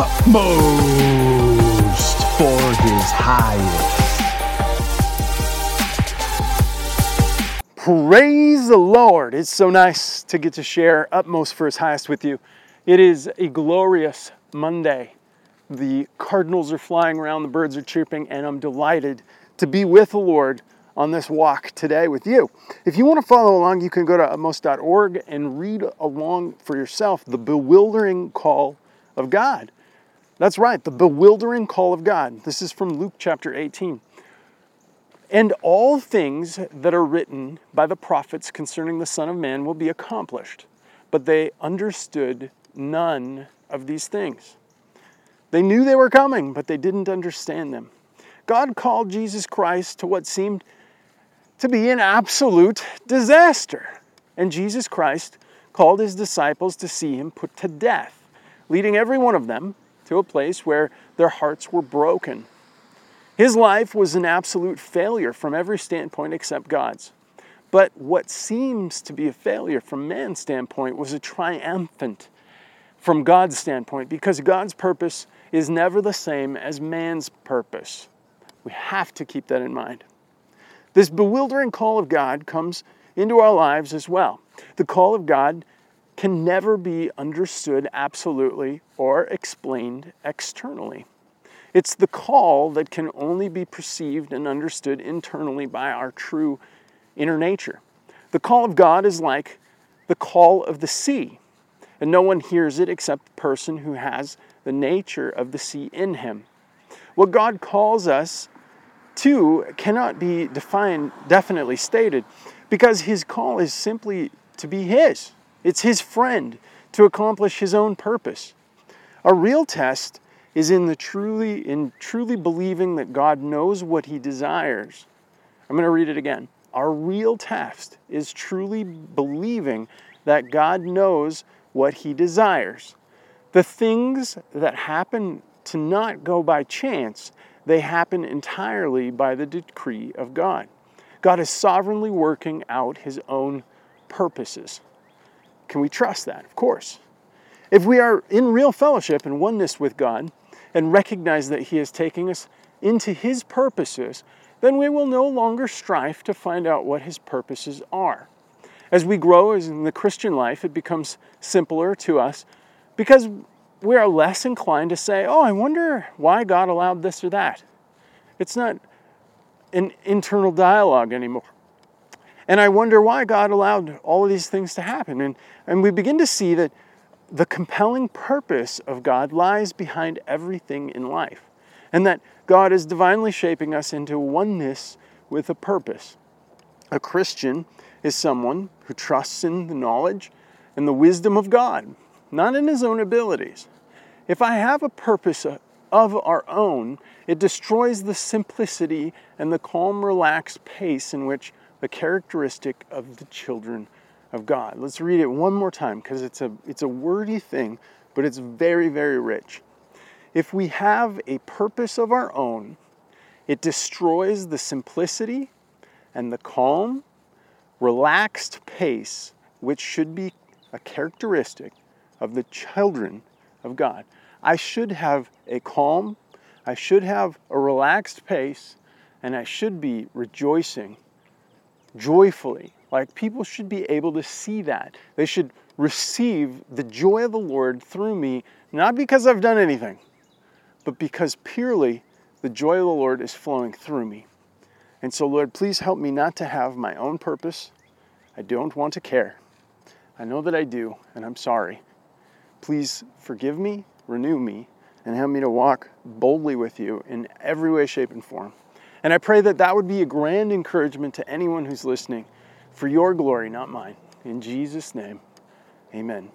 utmost for his highest. Praise the Lord. It's so nice to get to share utmost for his highest with you. It is a glorious Monday. The cardinals are flying around, the birds are chirping, and I'm delighted to be with the Lord on this walk today with you. If you want to follow along, you can go to utmost.org and read along for yourself the bewildering call of God. That's right, the bewildering call of God. This is from Luke chapter 18. And all things that are written by the prophets concerning the Son of Man will be accomplished. But they understood none of these things. They knew they were coming, but they didn't understand them. God called Jesus Christ to what seemed to be an absolute disaster. And Jesus Christ called his disciples to see him put to death, leading every one of them to a place where their hearts were broken. His life was an absolute failure from every standpoint except God's. But what seems to be a failure from man's standpoint was a triumphant from God's standpoint because God's purpose is never the same as man's purpose. We have to keep that in mind. This bewildering call of God comes into our lives as well. The call of God can never be understood absolutely or explained externally. It's the call that can only be perceived and understood internally by our true inner nature. The call of God is like the call of the sea, and no one hears it except the person who has the nature of the sea in him. What God calls us to cannot be defined, definitely stated, because his call is simply to be his. It's his friend to accomplish his own purpose. A real test is in the truly in truly believing that God knows what he desires. I'm going to read it again. Our real test is truly believing that God knows what he desires. The things that happen to not go by chance they happen entirely by the decree of God. God is sovereignly working out his own purposes. Can we trust that? Of course. If we are in real fellowship and oneness with God and recognize that he is taking us into his purposes, then we will no longer strive to find out what his purposes are. As we grow as in the Christian life, it becomes simpler to us because we are less inclined to say, oh, I wonder why God allowed this or that. It's not an internal dialogue anymore. And I wonder why God allowed all of these things to happen. And, and we begin to see that the compelling purpose of God lies behind everything in life, and that God is divinely shaping us into oneness with a purpose. A Christian is someone who trusts in the knowledge and the wisdom of God not in his own abilities. If I have a purpose of our own, it destroys the simplicity and the calm, relaxed pace in which the characteristic of the children of God. Let's read it one more time because it's a, it's a wordy thing, but it's very, very rich. If we have a purpose of our own, it destroys the simplicity and the calm, relaxed pace which should be a characteristic of the children of God. I should have a calm, I should have a relaxed pace, and I should be rejoicing joyfully. Like people should be able to see that. They should receive the joy of the Lord through me, not because I've done anything, but because purely the joy of the Lord is flowing through me. And so, Lord, please help me not to have my own purpose. I don't want to care. I know that I do, and I'm sorry. Please forgive me, renew me, and help me to walk boldly with you in every way, shape, and form. And I pray that that would be a grand encouragement to anyone who's listening for your glory, not mine. In Jesus' name, amen.